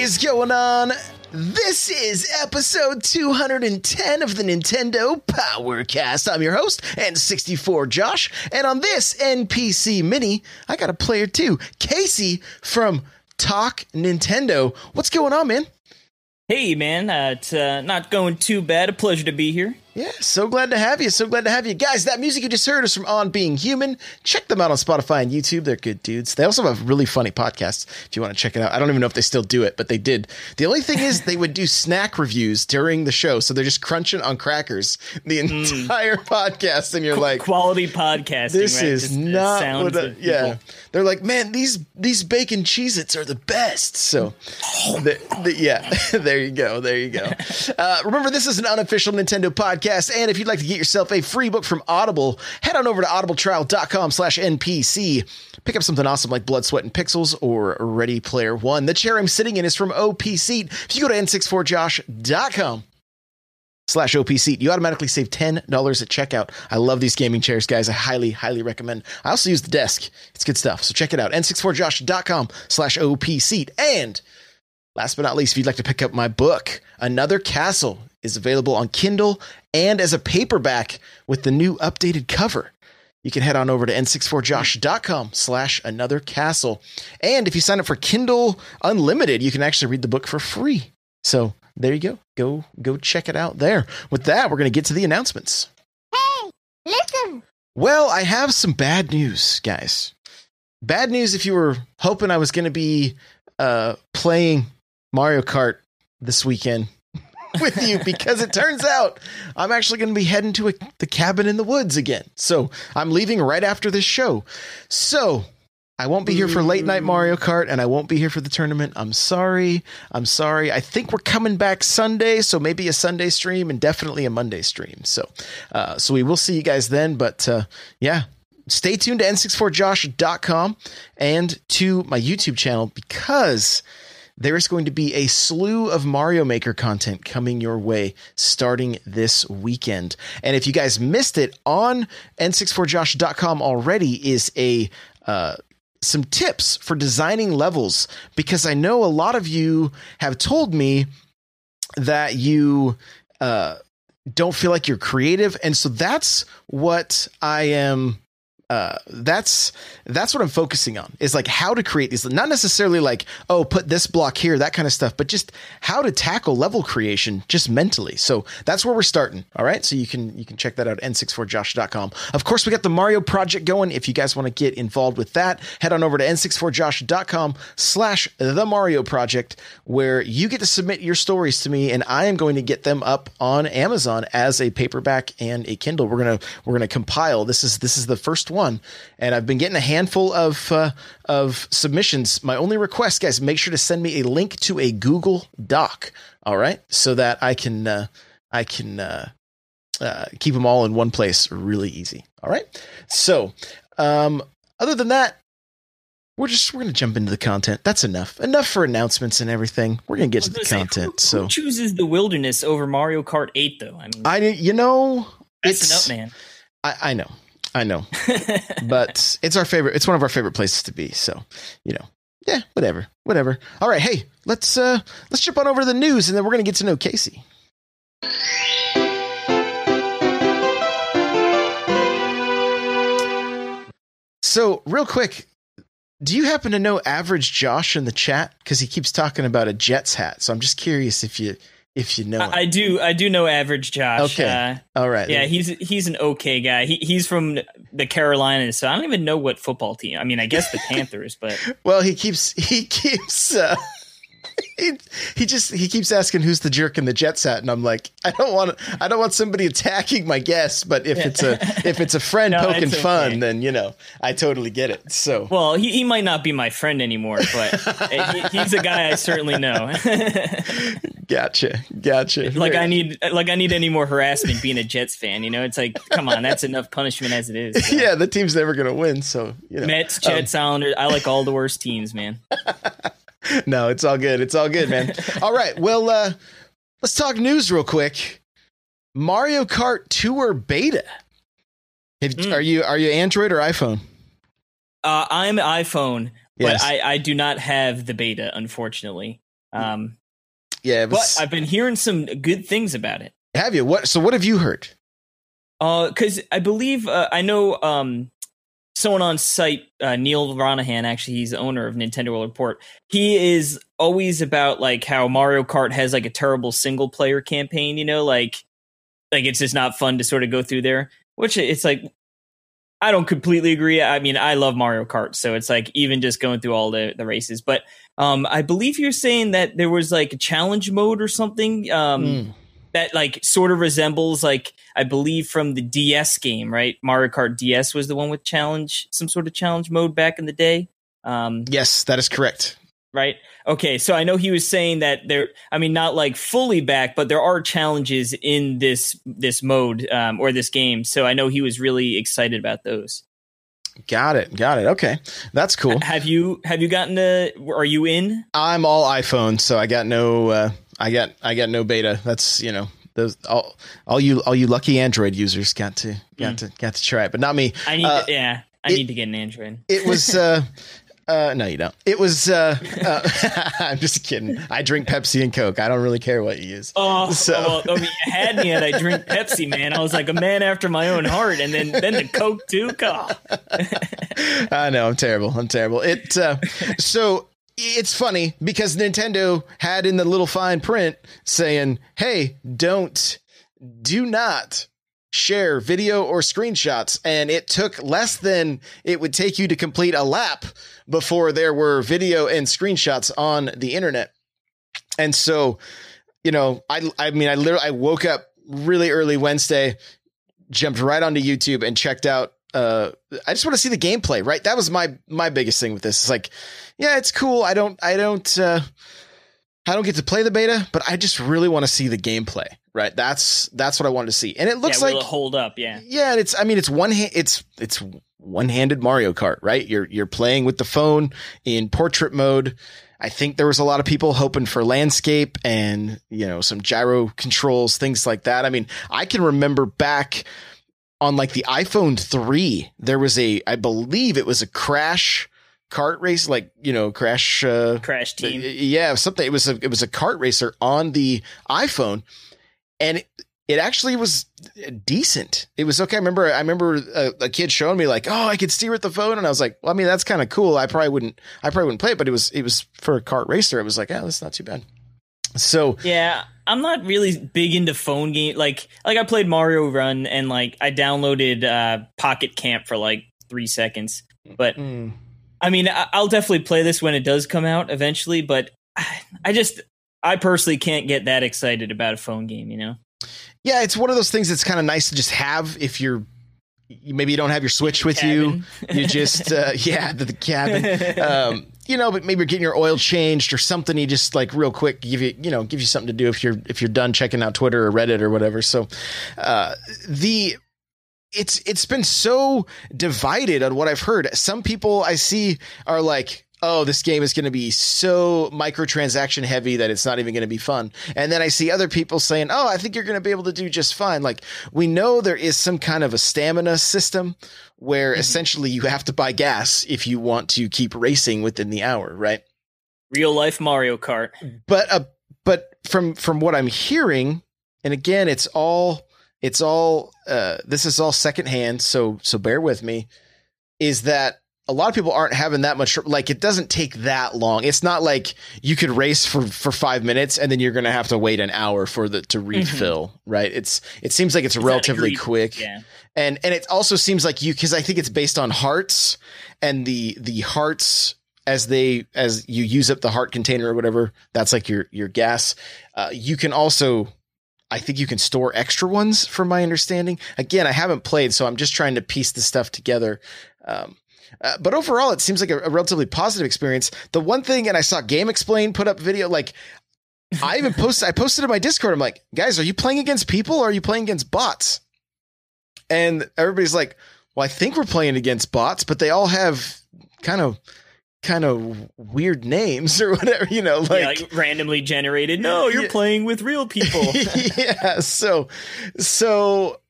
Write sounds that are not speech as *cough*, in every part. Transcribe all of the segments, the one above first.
Is going on? This is episode 210 of the Nintendo Powercast. I'm your host, N64 Josh, and on this NPC Mini, I got a player too, Casey from Talk Nintendo. What's going on, man? Hey, man, uh, it's uh, not going too bad. A pleasure to be here. Yeah, so glad to have you. So glad to have you. Guys, that music you just heard is from On Being Human. Check them out on Spotify and YouTube. They're good dudes. They also have really funny podcasts if you want to check it out. I don't even know if they still do it, but they did. The only thing is they would do snack reviews during the show. So they're just crunching on crackers the Mm. entire podcast. And you're like, Quality podcasting. this right? is Just not what of yeah. They're like, man, these these bacon Cheez-Its are the best. So, the, the, yeah, *laughs* there you go, there you go. *laughs* Uh, remember, this is an unofficial Nintendo podcast, and if you'd like to get yourself a free book from Audible, head on over to audibletrial.com slash NPC. Pick up something awesome like Blood, Sweat, and Pixels or Ready Player One. The chair I'm sitting in is from OP Seat. If you go to n64josh.com slash OP seat. You automatically save $10 at checkout. I love these gaming chairs, guys. I highly, highly recommend. I also use the desk. It's good stuff. So check it out. N64josh.com slash OP seat. And last but not least, if you'd like to pick up my book, Another Castle is available on Kindle and as a paperback with the new updated cover. You can head on over to n64josh.com slash another castle. And if you sign up for Kindle Unlimited, you can actually read the book for free. So there you go. Go go check it out there. With that, we're going to get to the announcements. Hey, listen. Well, I have some bad news, guys. Bad news if you were hoping I was going to be uh, playing Mario Kart this weekend *laughs* with you because it turns out I'm actually going to be heading to a, the cabin in the woods again. So I'm leaving right after this show. So I won't be here for late night Mario Kart and I won't be here for the tournament. I'm sorry. I'm sorry. I think we're coming back Sunday, so maybe a Sunday stream and definitely a Monday stream. So, uh, so we will see you guys then. But uh, yeah, stay tuned to n64josh.com and to my YouTube channel because there is going to be a slew of Mario Maker content coming your way starting this weekend. And if you guys missed it on n64josh.com already is a uh, some tips for designing levels because I know a lot of you have told me that you uh, don't feel like you're creative, and so that's what I am. Uh, that's that's what I'm focusing on is like how to create these, not necessarily like oh put this block here, that kind of stuff, but just how to tackle level creation just mentally. So that's where we're starting. All right, so you can you can check that out at n64josh.com. Of course, we got the Mario project going. If you guys want to get involved with that, head on over to n64josh.com slash the Mario project, where you get to submit your stories to me, and I am going to get them up on Amazon as a paperback and a Kindle. We're gonna we're gonna compile. This is this is the first one, and I've been getting a handful of uh, of submissions. My only request, guys, make sure to send me a link to a Google Doc. All right, so that I can uh, I can uh, uh, keep them all in one place really easy. All right. So, um, other than that, we're just we're gonna jump into the content. That's enough. Enough for announcements and everything. We're gonna get to the say, content. who, so chooses the wilderness over Mario Kart 8, though? I mean, I, you know, messing it's up, man. I, I know, I know, *laughs* but it's our favorite. It's one of our favorite places to be. So, you know, yeah, whatever, whatever. All right, hey, let's uh let's jump on over to the news, and then we're gonna get to know Casey. So, real quick, do you happen to know Average Josh in the chat? Because he keeps talking about a Jets hat. So I'm just curious if you if you know. I, I do. I do know average Josh. Okay. Uh, All right. yeah, he's he's an okay guy. He he's from the Carolinas, so I don't even know what football team. I mean, I guess the *laughs* Panthers, but Well, he keeps he keeps uh, *laughs* he, he just he keeps asking who's the jerk in the jet set, and I'm like, I don't want I don't want somebody attacking my guess, but if it's a *laughs* if it's a friend No, poking it's fun, then you know I totally get it. So well, he, he might not be my friend anymore, but *laughs* he, he's a guy I certainly know. gotcha, gotcha. like I need like I need any more harassment being a Jets fan. You know, it's like, come on, that's enough punishment as it is. So. yeah, the team's never gonna win, so you know. Mets, Um, Jets, Islanders. I like all the worst teams, man. *laughs* no, it's all good. It's all good, man. *laughs* all right. Well, uh, let's talk news real quick. Mario Kart Tour beta. Have, Mm. Are you are you Android or iPhone? Uh, I'm iPhone, Yes. but I, I do not have the beta, unfortunately. Um, Yeah. It but I've been hearing some good things about it. have you? What? So what have you heard? because I believe uh, I know um, someone on site, uh, Neal Ronaghan. Actually, he's the owner of Nintendo World Report. He is always about like how Mario Kart has like a terrible single player campaign. You know, like like it's just not fun to sort of go through there. Which it's like I don't completely agree. I mean, I love Mario Kart, so it's like even just going through all the the races. But um, I believe you're saying that there was like a challenge mode or something. Um, Mm. That like sort of resembles like I believe from the DS game, right? Mario Kart DS was the one with challenge, some sort of challenge mode back in the day. Um, Yes, that is correct. right? Okay, so I know he was saying that there. I mean, not like fully back, but there are challenges in this this mode um, or this game. So I know he was really excited about those. Got it. Got it. Okay, that's cool. Have you have you gotten to? Are you in? I'm all iPhone, so I got no. Uh, I got I got no beta. That's you know those all all you all you lucky Android users got to got to got to try it, but not me. I need. Uh, to, yeah, I it- need to get an Android. It was. *laughs* Uh, uh, no, you don't. It was. Uh, uh, *laughs* I'm just kidding. I drink Pepsi and Coke. I don't really care what you use. Oh, So- well, I mean, you had me at I drink Pepsi, man. I was like a man after my own heart, and then then the Coke too. God. *laughs* I know I'm terrible. I'm terrible. It uh, so it's funny because Nintendo had in the little fine print saying, "Hey, don't do not share video or screenshots." And it took less than it would take you to complete a lap before there were video and screenshots on the internet. And so, you know, I I mean, I literally I woke up really early Wednesday, jumped right onto YouTube and checked out uh I just want to see the gameplay, right? That was my my biggest thing with this. It's like, yeah, it's cool. I don't I don't uh I don't get to play the beta, but I just really want to see the gameplay, right? That's that's what I wanted to see. And it looks yeah, like it hold up? Yeah. yeah, and it's I mean it's one hand it's it's one-handed Mario Kart, right? You're you're playing with the phone in portrait mode. I think there was a lot of people hoping for landscape and, you know, some gyro controls, things like that. I mean, I can remember back on like the iPhone 3, there was a I believe it was a crash kart race like, you know, crash uh Crash Team. yeah, something. It was a it was a kart racer on the iPhone, and it, it actually was decent. It was okay. I remember I remember a, a kid showing me like, oh, I could steer with the phone, and I was like, well, I mean, that's kind of cool. I probably wouldn't I probably wouldn't play it, but it was it was for a kart racer. It was like, yeah, that's not too bad. So Yeah, I'm not really big into phone game. Like, like I played Mario Run and like I downloaded uh, Pocket Camp for like three seconds. But mm, I mean, I- I'll definitely play this when it does come out eventually. But *sighs* I just, I personally can't get that excited about a phone game. You know? yeah, it's one of those things that's kind of nice to just have if you're maybe you don't have your Switch with you. You just uh, *laughs* yeah, the, the cabin. *laughs* um, you know, but maybe getting your oil changed or something. You just like real quick give you, you know, give you something to do if you're if you're done checking out Twitter or Reddit or whatever. So, uh, the it's it's been so divided on what I've heard. Some people I see are like. Oh, this game is going to be so microtransaction heavy that it's not even going to be fun. And then I see other people saying, "Oh, I think you're going to be able to do just fine." Like we know there is some kind of a stamina system where essentially you have to buy gas if you want to keep racing within the hour, right? Real life Mario Kart. But uh, but from from what I'm hearing, and again, it's all it's all uh, this is all secondhand, so so bear with me. Is that a lot of people aren't having that much like it doesn't take that long it's not like you could race for for five minutes and then you're gonna have to wait an hour for the to refill mm-hmm. right it's it seems like it's relatively quick yeah. and and it also seems like you because i think it's based on hearts and the the hearts as they as you use up the heart container or whatever that's like your your gas uh, you can also I think you can store extra ones from my understanding. Again, I haven't played, so I'm just trying to piece the stuff together. Um, uh, but overall, it seems like a, a, relatively positive experience. The one thing, and I saw GameXplain put up video, like I even posted, I posted in my Discord. I'm like, guys, are you playing against people or are you playing against bots? And everybody's like, well, I think we're playing against bots, but they all have kind of kind of weird names or whatever, you know, like, yeah, like randomly generated. No, you're yeah. playing with real people. *laughs* yeah. So, so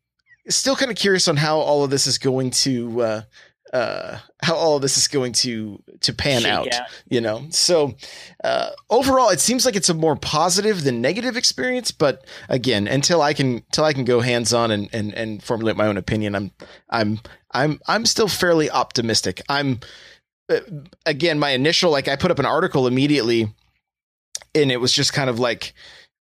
still kind of curious on how all of this is going to, uh, uh, how all of this is going to to pan out, out, you know. So uh, overall, it seems like it's a more positive than negative experience. But again, until I can until I can go hands on and, and and formulate my own opinion, I'm I'm I'm I'm still fairly optimistic. I'm uh, again, my initial like I put up an article immediately, and it was just kind of like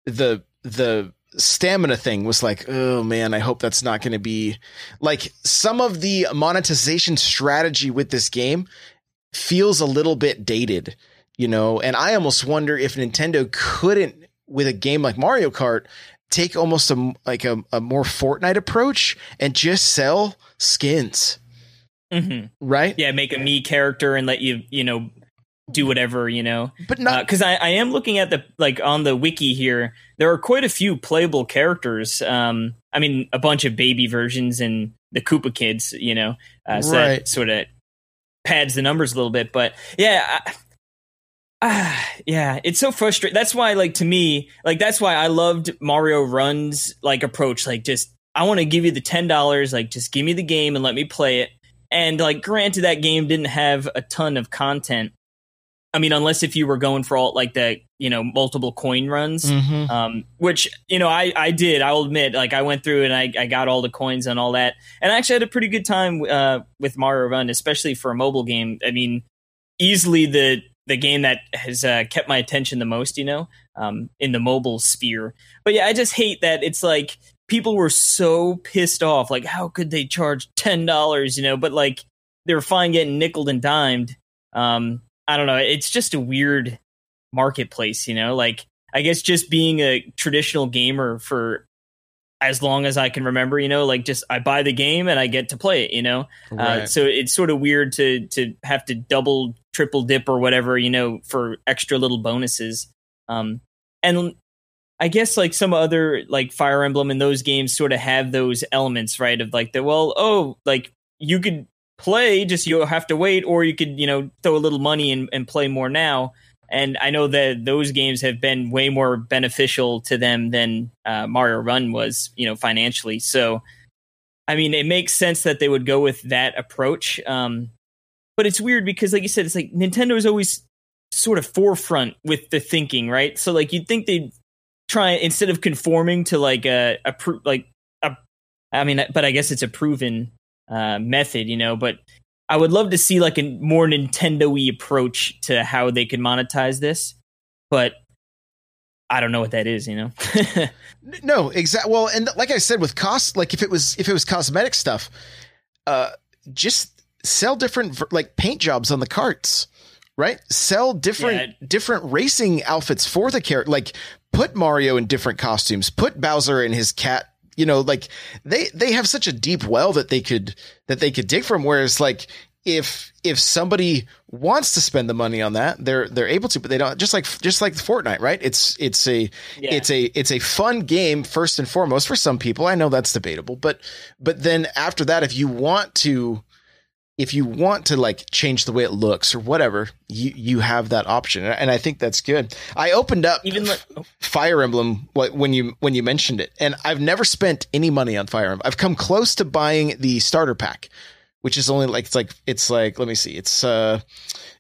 the the stamina thing was like, oh man, I hope that's not going to be like some of the monetization strategy with this game feels a little bit dated, you know, and I almost wonder if Nintendo couldn't with a game like Mario Kart take almost a like a, a more Fortnite approach and just sell skins Mm-hmm. Right? Yeah, make a me character and let you, you know, do whatever, you know. But not because uh, I, I am looking at the like on the wiki here. There are quite a few playable characters. Um, I mean, a bunch of baby versions and the Koopa kids, you know. Uh, so right. that sort of pads the numbers a little bit. But yeah. I, *sighs* Ah, yeah, it's so frustrating. That's why, like, to me, like, that's why I loved Mario Run's like approach. Like, just I want to give you the ten dollars. Like, just give me the game and let me play it. And like, granted, that game didn't have a ton of content. I mean, unless if you were going for all like the you know multiple coin runs, mm-hmm. um, which you know I I did. I'll admit, like I went through and I I got all the coins and all that, and I actually had a pretty good time uh, with Mario Run, especially for a mobile game. I mean, easily the the game that has uh, kept my attention the most, you know, um, in the mobile sphere. But yeah, I just hate that it's like people were so pissed off. Like, how could they charge ten dollars? You know, but like they were fine getting nickled and dimed. Um, I don't know. It's just a weird marketplace, you know. Like, I guess just being a traditional gamer for as long as I can remember, you know, like just I buy the game and I get to play it, you know. Uh, right. Uh, so it's sort of weird to to have to double, triple dip or whatever, you know, for extra little bonuses. Um, and I guess like some other like Fire Emblem and those games sort of have those elements, right? Of like the well, oh, like you could play, just you'll have to wait, or you could, you know, throw a little money and, and play more now. And I know that those games have been way more beneficial to them than uh, Mario Run was, you know, financially. So, I mean, it makes sense that they would go with that approach. Um, but it's weird because, like you said, it's like Nintendo is always sort of forefront with the thinking, right? So, like, you'd think they'd try instead of conforming to like a, a like a I mean, but I guess it's a proven uh, method, you know. But I would love to see like a more Nintendo-y approach to how they could monetize this. But I don't know what that is, you know. *laughs* no, exactly. Well, and like I said, with cost, like if it was if it was cosmetic stuff, uh, just sell different like paint jobs on the karts right? Sell different yeah. different racing outfits for the character. Like put Mario in different costumes, put Bowser and his cat. You know, like they they have such a deep well that they could that they could dig from. Whereas, like if if somebody wants to spend the money on that, they're they're able to, but they don't. Just like just like Fortnite, right? It's it's a yeah. it's a it's a fun game first and foremost for some people. I know that's debatable, but but then after that, if you want to if you want to like change the way it looks or whatever, you you have that option, and I think that's good. I opened up even like, Fire Emblem when you when you mentioned it, and I've never spent any money on Fire Emblem. I've come close to buying the starter pack, which is only like it's like it's like let me see, it's uh,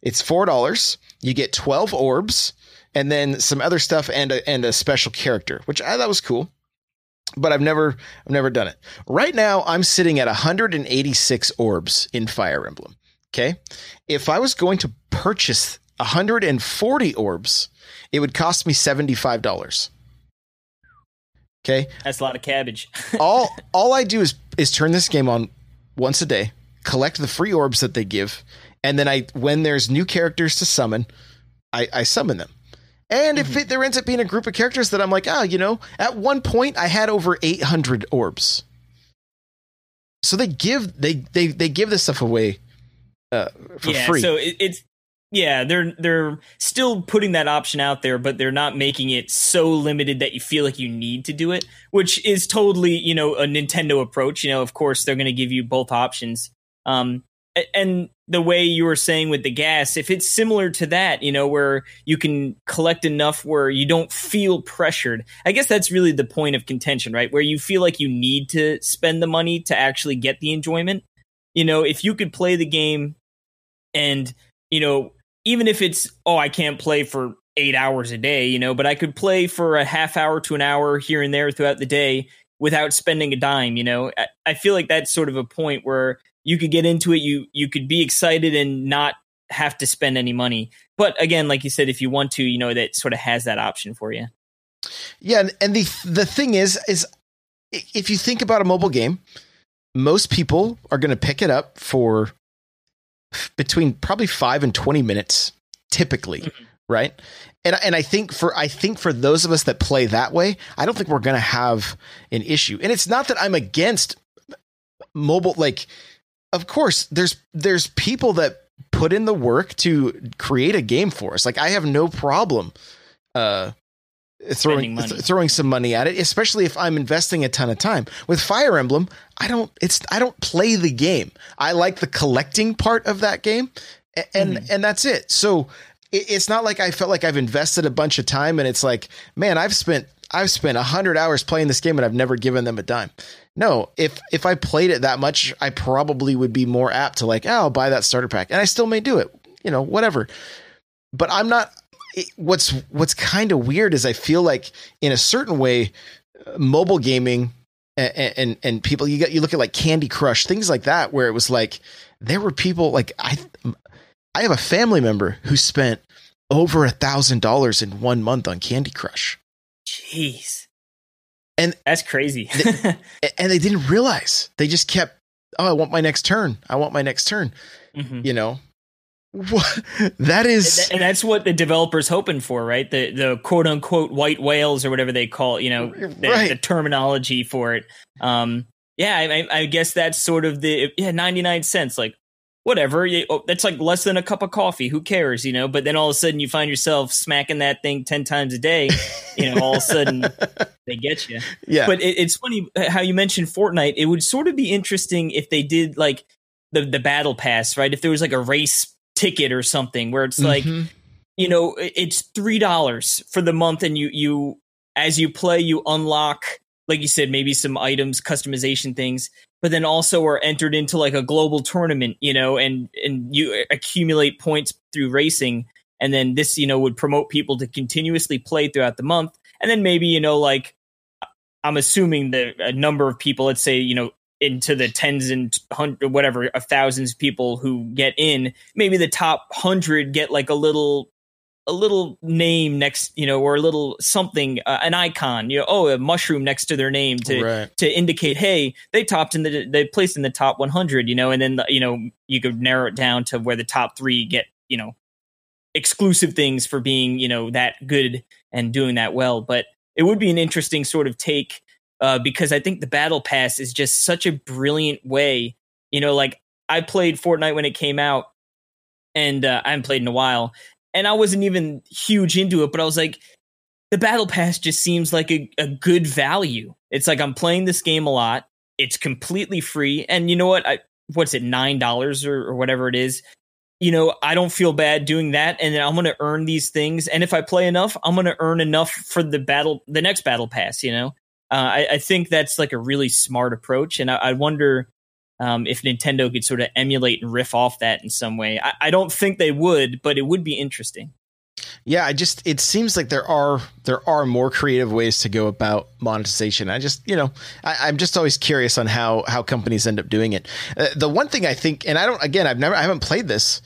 it's four dollars. You get twelve orbs, and then some other stuff and a and a special character, which I thought was cool but I've never I've never done it. Right now I'm sitting at 186 orbs in Fire Emblem. Okay. If I was going to purchase 140 orbs, it would cost me $75. Okay. That's a lot of cabbage. *laughs* all all I do is is turn this game on once a day, collect the free orbs that they give, and then I when there's new characters to summon, I, I summon them. And if it, there ends up being a group of characters that I'm like, oh, you know, at one point I had over 800 orbs. So they give they they they give this stuff away uh, for yeah, free. so it, it's yeah, they're they're still putting that option out there, but they're not making it so limited that you feel like you need to do it, which is totally you know a Nintendo approach. You know, of course they're going to give you both options. Um, and the way you were saying with the gas, if it's similar to that, you know, where you can collect enough where you don't feel pressured, I guess that's really the point of contention, right? Where you feel like you need to spend the money to actually get the enjoyment. You know, if you could play the game and, you know, even if it's, oh, I can't play for eight hours a day, you know, but I could play for a half hour to an hour here and there throughout the day without spending a dime, you know, I, I feel like that's sort of a point where you could get into it you you could be excited and not have to spend any money but again like you said if you want to you know that sort of has that option for you Yeah, and, the the thing is, is if you think about a mobile game, most people are going to pick it up for between probably five and twenty minutes, typically, mm-hmm. right? And and I think for I think for those of us that play that way, I don't think we're going to have an issue. And it's not that I'm against mobile, like, of course, there's there's people that put in the work to create a game for us. Like, I have no problem. Uh, throwing th- throwing some money at it, especially if I'm investing a ton of time. With Fire Emblem, I don't it's I don't play the game. I like the collecting part of that game, and Mm-hmm. and that's it. So it, it's not like I felt like I've invested a bunch of time, and it's like, man, I've spent I've spent a hundred hours playing this game, and I've never given them a dime. No, if if I played it that much, I probably would be more apt to like, oh, I'll buy that starter pack, and I still may do it. You know, whatever. But I'm not it, what's what's kind of weird is I feel like in a certain way, uh, mobile gaming and, and and people you get you look at like Candy Crush things like that where it was like there were people like I I have a family member who spent over a thousand dollars in one month on Candy Crush jeez And- that's crazy. *laughs* A- and they didn't realize. They just kept oh I want my next turn. I want my next turn. Mhm. you know? What *laughs* that is and that's what the developers hoping for right? The the quote unquote white whales or whatever they call it, you know the, Right. the terminology for it. Um yeah I, I- I guess that's sort of the yeah 99 cents. Like whatever oh, that's like less than a cup of coffee who cares you know but then all of a sudden you find yourself smacking that thing 10 times a day you know all of a sudden *laughs* they get you yeah but it, it's funny how you mentioned Fortnite. It would sort of be interesting if they did like the the battle pass, right? If there was like a race ticket or something where it's like Mhm. you know it's three dollars for the month, and you you as you play you unlock like you said maybe some items, customization things, but then also are entered into like a global tournament, you know, and and you accumulate points through racing. And then this, you know, would promote people to continuously play throughout the month. And then maybe, you know, like I'm assuming that a number of people, let's say, you know, into the tens and hundred, whatever, thousands of people who get in, maybe the top hundred get like a little, a little name next, you know, or a little something, uh, an icon, you know, oh, a mushroom next to their name to right to indicate, hey, they topped in the they placed in the top 100, you know, and then you know you could narrow it down to where the top three get, you know, exclusive things for being, you know, that good and doing that well. But it would be an interesting sort of take uh, because I think the battle pass is just such a brilliant way. You know, like I played Fortnite when it came out, and uh, I haven't played in a while, and I wasn't even huge into it, but I was like, the battle pass just seems like a, a good value. It's like I'm playing this game a lot. It's completely free, and you know what? I what's it nine dollars or, or whatever it is. You know, I don't feel bad doing that, and then I'm going to earn these things. And if I play enough, I'm going to earn enough for the battle, the next battle pass. You know, uh, I, I think that's like a really smart approach, and I, I wonder um, if Nintendo could sort of emulate and riff off that in some way. I, I don't think they would, but it would be interesting. yeah, I just it seems like there are there are more creative ways to go about monetization. I just you know I, am just always curious on how how companies end up doing it. Uh, the one thing I think, and I don't again, I've never I haven't played this,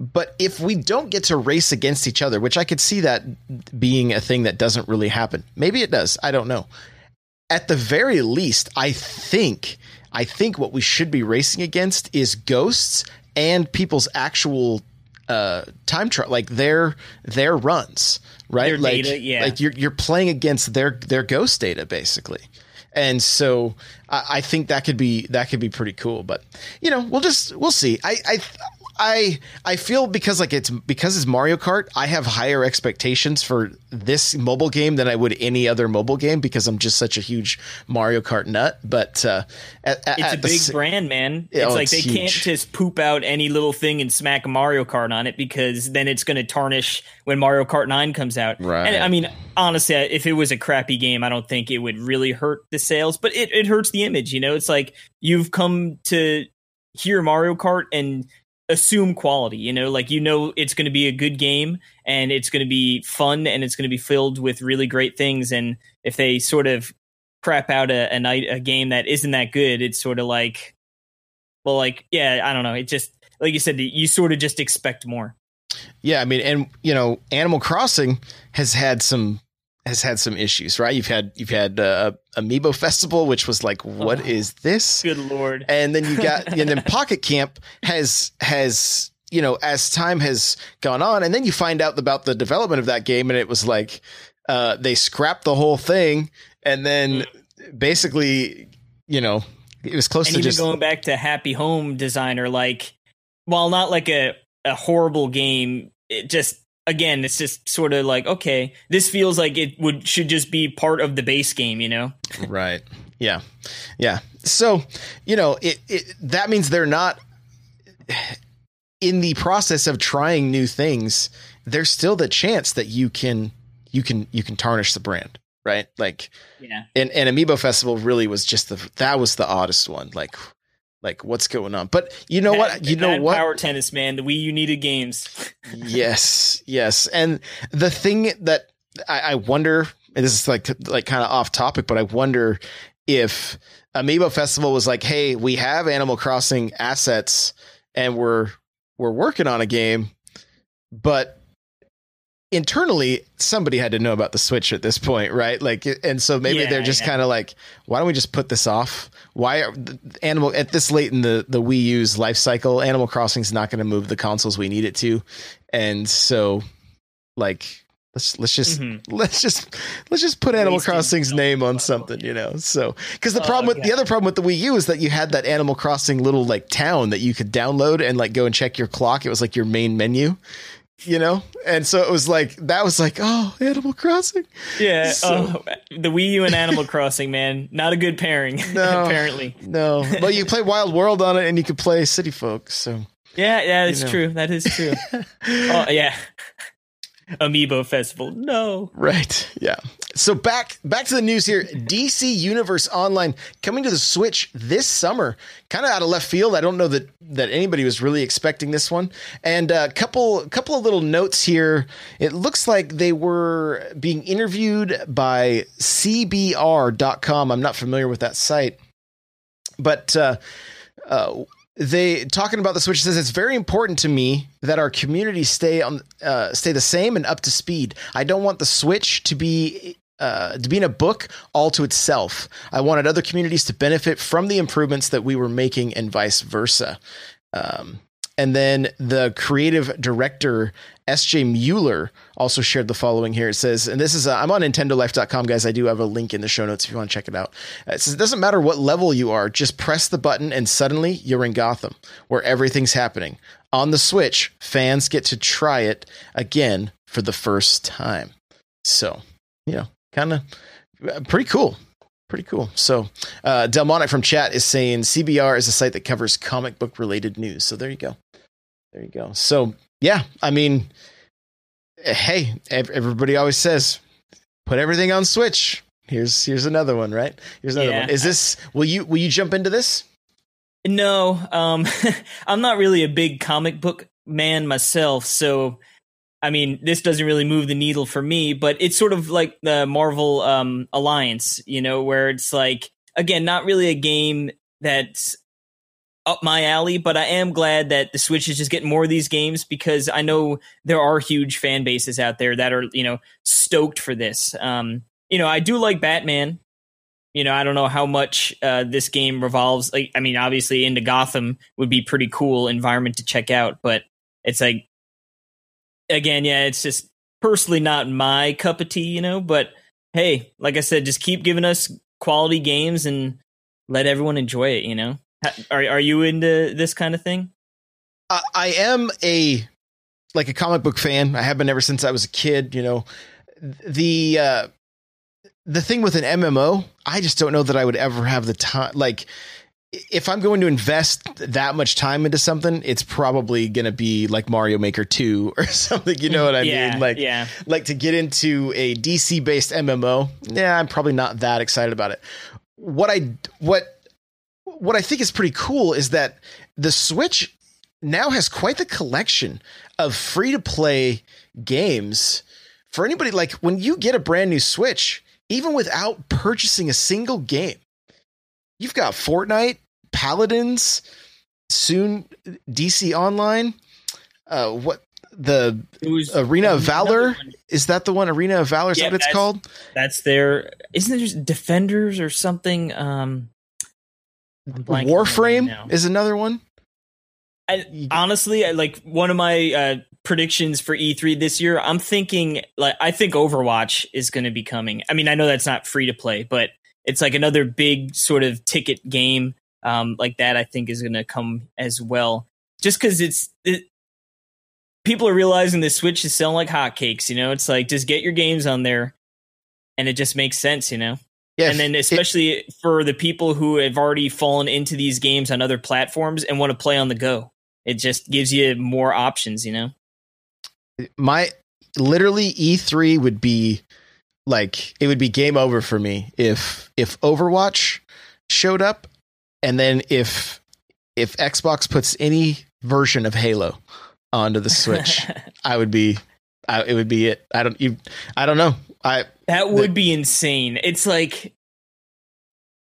but if we don't get to race against each other, which I could see that being a thing that doesn't really happen, maybe it does. I don't know. At the very least, I think I think what we should be racing against is ghosts and people's actual uh, time trial, like their their runs, right? Their like, data, yeah. like you're you're playing against their their ghost data basically. And so I, I think that could be that could be pretty cool. But you know, we'll just we'll see. I I I I feel because like it's because it's Mario Kart, I have higher expectations for this mobile game than I would any other mobile game because I'm just such a huge Mario Kart nut. But uh, at, at, it's a big the, brand, man. It's oh, like it's they huge. can't just poop out any little thing and smack Mario Kart on it because then it's going to tarnish when Mario Kart 9 comes out. Right. And I mean, honestly, if it was a crappy game, I don't think it would really hurt the sales, but it, it hurts the image. You know, it's like you've come to hear Mario Kart and assume quality you know like you know it's going to be a good game and it's going to be fun and it's going to be filled with really great things. And if they sort of crap out a, a night a game that isn't that good it's sort of like well like yeah i don't know. It just like you said you sort of just expect more. Yeah i mean and you know animal crossing has had some has had some issues, right? You've had you've had uh, Amiibo Festival, which was like, what oh, is this? Good lord! And then you got and then *laughs* Pocket Camp has has you know as time has gone on, and then you find out about the development of that game, and it was like uh, they scrapped the whole thing, and then mm. basically, you know, it was close and to even just going back to Happy Home Designer, like while not like a a horrible game, it just again, it's just sort of like, okay, this feels like it would should just be part of the base game, you know? Right. Yeah. Yeah. So, you know, it, it that means they're not in the process of trying new things. There's still the chance that you can you can you can tarnish the brand, right? Like, yeah. And and Amiibo Festival really was just the that was the oddest one. Like, like what's going on. But you know what? You know what? Power tennis, man. The Wii U needed games. *laughs* yes, yes. And the thing that I, I wonder, and this is like like kind of off topic, but I wonder if Amiibo Festival was like, "Hey, we have Animal Crossing assets, and we're we're working on a game, but internally somebody had to know about the switch at this point right like and so maybe yeah, they're just yeah. kind of like why don't we just put this off why are animal at this late in the the wii u's life cycle animal crossing is not going to move the consoles we need it to. And so like let's let's just mm-hmm. *laughs* let's just let's just put animal Wasting crossing's name on something you know? So because the oh, problem with the other problem with the wii u is that you had that animal crossing little like town that you could download and like go and check your clock. It was like your main menu you know? And so it was like that was like oh animal crossing? Yeah so, oh, the wii u and animal crossing man. Not a good pairing *laughs* no, apparently. No. But you play wild world on it and you could play city folk so yeah yeah that's you know. true. That is true. *laughs* Oh yeah. *laughs* Amiibo festival. No. Right. Yeah so back back to the news here. DC Universe Online coming to the Switch this summer. Kind of out of left field. I don't know that that anybody was really expecting this one. And a couple couple of little notes here. It looks like they were being interviewed by CBR.com. I'm not familiar with that site, but. Uh, uh, they talking about the switch says it's very important to me that our community stay on uh, stay the same and up to speed i don't want the switch to be uh, to be in a book all to itself. I wanted other communities to benefit from the improvements that we were making, and vice versa. Um, and then the creative director, SJ Mueller, also shared the following here. It says, and this is, uh, I'm on NintendoLife.com, guys. I do have a link in the show notes if you want to check it out. It says, it doesn't matter what level you are, just press the button and suddenly you're in Gotham, where everything's happening. On the Switch, fans get to try it again for the first time. So, you know, kind of pretty cool. Pretty cool. So, uh, Delmonic from chat is saying CBR is a site that covers comic book related news. So, there you go. There you go. So, yeah, I mean, hey, everybody always says put everything on Switch. Here's here's another one, right? Here's another yeah. one. Is this will you will you jump into this? No, um *laughs* I'm not really a big comic book man myself, so I mean, this doesn't really move the needle for me, but it's sort of like the Marvel um, Alliance, you know, where it's like again, not really a game that's up my alley, but I am glad that the Switch is just getting more of these games because I know there are huge fan bases out there that are, you know, stoked for this. Um, you know, I do like Batman. You know, I don't know how much uh, this game revolves. Like, I mean, obviously, into Gotham would be pretty cool environment to check out, but it's like, again, yeah, it's just personally not my cup of tea, you know. But hey, like I said, just keep giving us quality games and let everyone enjoy it. You know. Are are you into this kind of thing? I, I am a like a comic book fan. I have been ever since I was a kid. You know, the uh, the thing with an MMO, I just don't know that I would ever have the time. Like, if I'm going to invest that much time into something, it's probably going to be like Mario Maker 2 *laughs* or something. You know what I yeah, mean? Like, yeah. like to get into a DC based MMO. Yeah, I'm probably not that excited about it. What I what what I think is pretty cool is that the Switch now has quite the collection of free to play games for anybody. Like when you get a brand new Switch, even without purchasing a single game, you've got Fortnite, Paladins, soon DC Online. Uh, what the Arena of Valor is that the one? Arena of Valor is yeah, that what it's called? That's their. Isn't there just Defenders or something? Um, Warframe is another one. I, honestly, I, like one of my uh, predictions for E3 this year, I'm thinking like I think Overwatch is going to be coming. I mean, I know that's not free to play, but it's like another big sort of ticket game um, like that. I think is going to come as well, just because it's it, people are realizing the Switch is selling like hotcakes. You know, it's like just get your games on there, and it just makes sense. You know. Yeah, and then especially it, for the people who have already fallen into these games on other platforms and want to play on the go, it just gives you more options. You know, my literally E3 would be like it would be game over for me if if Overwatch showed up, and then if if Xbox puts any version of Halo onto the Switch, *laughs* I would be I, it would be it. I don't you I don't know. I that would the, be insane. It's like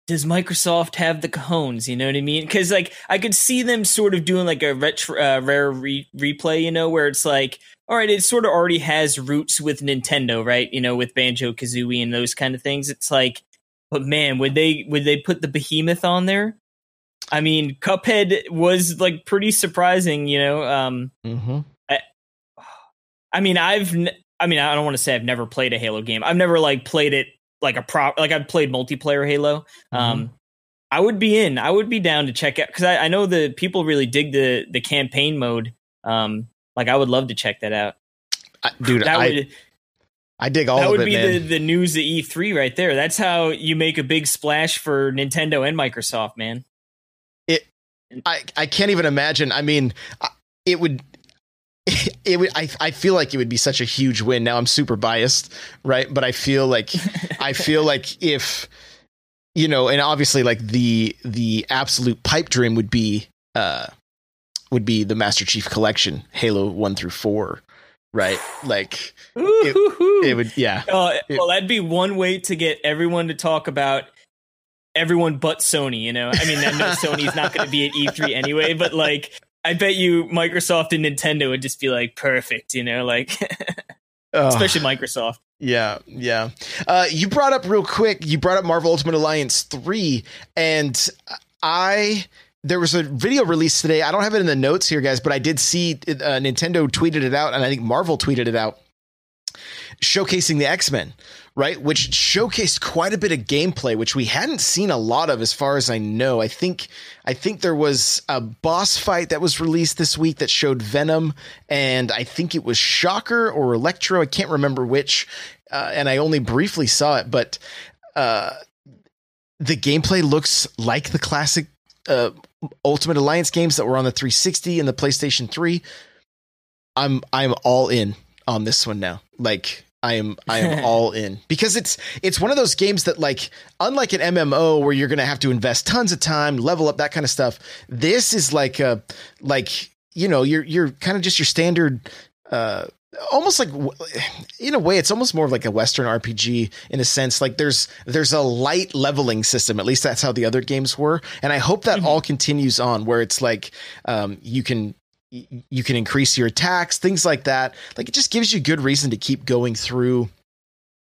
does Microsoft have the cojones? You know what I mean? Because like I could see them sort of doing like a retro, uh, rare re- replay, you know, where it's like, all right, it sort of already has roots with Nintendo, right? You know, with Banjo Kazooie and those kind of things. It's like, but man, would they would they put the behemoth on there? I mean, Cuphead was like pretty surprising, you know. Um, mm-hmm. I, I mean, I've I mean, I don't want to say I've never played a Halo game. I've never like played it like a prop. Like I've played multiplayer Halo. Mm-hmm. Um, I would be in. I would be down to check out because I, I, know the people really dig the the campaign mode. Um, like I would love to check that out, I, dude. That I, would. I dig all that would it, be the, the news of E3 right there. That's how you make a big splash for Nintendo and Microsoft, man. It, I, I can't even imagine. I mean, it would *laughs* it would I, I feel like it would be such a huge win now i'm super biased right but i feel like i feel *laughs* like if you know and obviously like the the absolute pipe dream would be uh would be the master chief collection halo 1 through 4 right like it, it, would yeah uh, well that'd be one way to get everyone to talk about everyone but sony you know i mean i know sony's not going to be at e3 *laughs* anyway but like I bet you Microsoft and Nintendo would just be like perfect, you know, like *laughs* especially Microsoft. Yeah, yeah. Uh, you brought up real quick. You brought up Marvel Ultimate Alliance three, and I there was a video released today. I don't have it in the notes here, guys, but I did see uh, Nintendo tweeted it out, and I think Marvel tweeted it out, showcasing the X Men right? Which showcased quite a bit of gameplay, which we hadn't seen a lot of as far as I know. I think I think there was a boss fight that was released this week that showed Venom, and I think it was Shocker or Electro. I can't remember which, uh, and I only briefly saw it, but uh, the gameplay looks like the classic uh, Ultimate Alliance games that were on the 360 and the PlayStation 3. I'm I'm all in on this one now. Like I am I am *laughs* all in because it's it's one of those games that like unlike an MMO where you're going to have to invest tons of time, level up that kind of stuff. This is like a like you know, you're you're kind of just your standard uh almost like in a way it's almost more like a western rpg in a sense like there's there's a light leveling system at least that's how the other games were and i hope that mm-hmm. all continues on where it's like um, you can you can increase your attacks things like that like it just gives you good reason to keep going through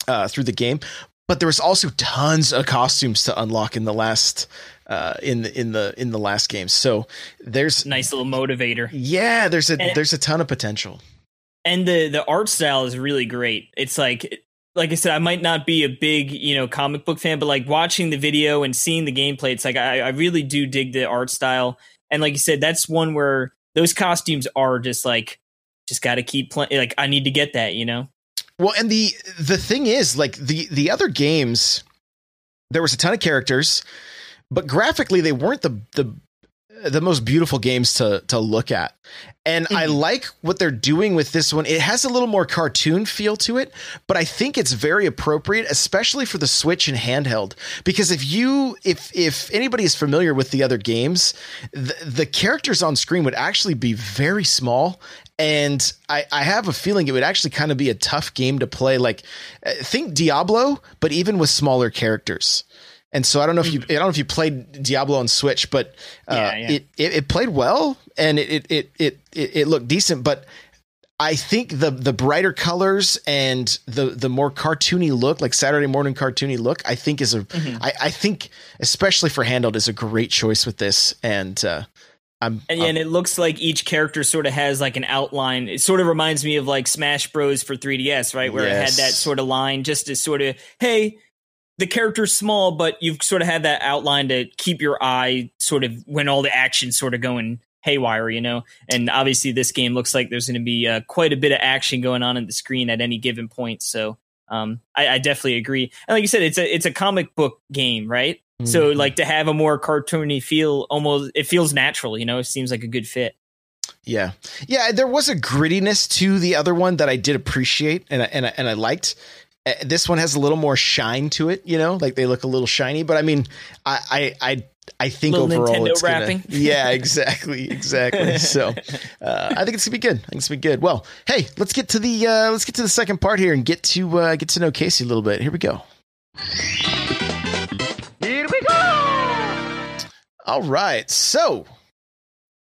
uh, through the game but there was also tons of costumes to unlock in the last uh, in the in the in the last game. So there's nice little motivator. Yeah, there's a and, there's a ton of potential. And the the art style is really great. It's like like I said, I might not be a big, you know, comic book fan, but like watching the video and seeing the gameplay, it's like I, I really do dig the art style. And like you said, that's one where those costumes are just like just got to keep playing. Like I need to get that, you know. Well, and the the thing is, like the the other games, there was a ton of characters, but graphically they weren't the the the most beautiful games to to look at. And mm-hmm. I like what they're doing with this one. It has a little more cartoon feel to it, but I think it's very appropriate, especially for the Switch and handheld. Because if you if if anybody is familiar with the other games, the, the characters on screen would actually be very small. And I, I have a feeling it would actually kind of be a tough game to play. Like uh, think Diablo, but even with smaller characters. And so I don't know if you I don't know if you played Diablo on Switch, but uh, yeah, yeah. It, it, it played well and it it it it it looked decent. But I think the the brighter colors and the the more cartoony look, like Saturday morning cartoony look, I think is a mm-hmm. I, I think especially for handled is a great choice with this. And uh, I'm, and, I'm, and it looks like each character sort of has like an outline. It sort of reminds me of like Smash Bros for 3DS, right? Where yes. it had that sort of line just to sort of, hey, the character's small, but you've sort of had that outline to keep your eye sort of when all the action's sort of going haywire, you know. And obviously, this game looks like there's going to be uh, quite a bit of action going on in the screen at any given point. So, um, I, I, definitely agree. And like you said, it's a it's a comic book game, right? Mm-hmm. So, like to have a more cartoony feel, almost it feels natural. You know, it seems like a good fit. Yeah, yeah. There was a grittiness to the other one that I did appreciate and I, and I, and I liked. Uh, this one has a little more shine to it, you know, like they look a little shiny. But I mean, I I I, I think little overall Nintendo it's wrapping. Gonna, *laughs* yeah, exactly, exactly. so uh, I think it's gonna be good. I think it's gonna be good. Well, hey, let's get to the uh, let's get to the second part here and get to uh, get to know Casey a little bit. Here we go. Here we go. All right, so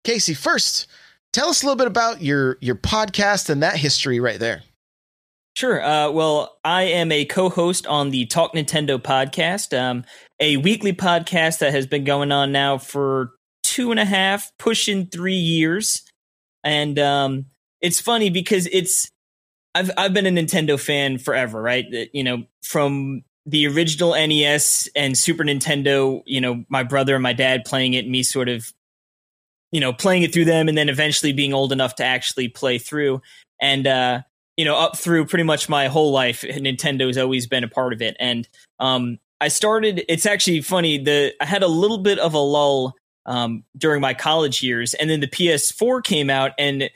Casey, first, tell us a little bit about your your podcast and that history right there. Sure. Uh, well, I am a co-host on the Talk Nintendo podcast, um, a weekly podcast that has been going on now for two and a half, pushing three years, and um, it's funny because it's I've I've been a Nintendo fan forever, right? You know, from the original NES and Super Nintendo, you know, my brother and my dad playing it, me sort of, you know, playing it through them, and then eventually being old enough to actually play through, and uh, you know, up through pretty much my whole life, Nintendo's always been a part of it. And um, I started. It's actually funny. The I had a little bit of a lull um, during my college years, and then the PS4 came out, and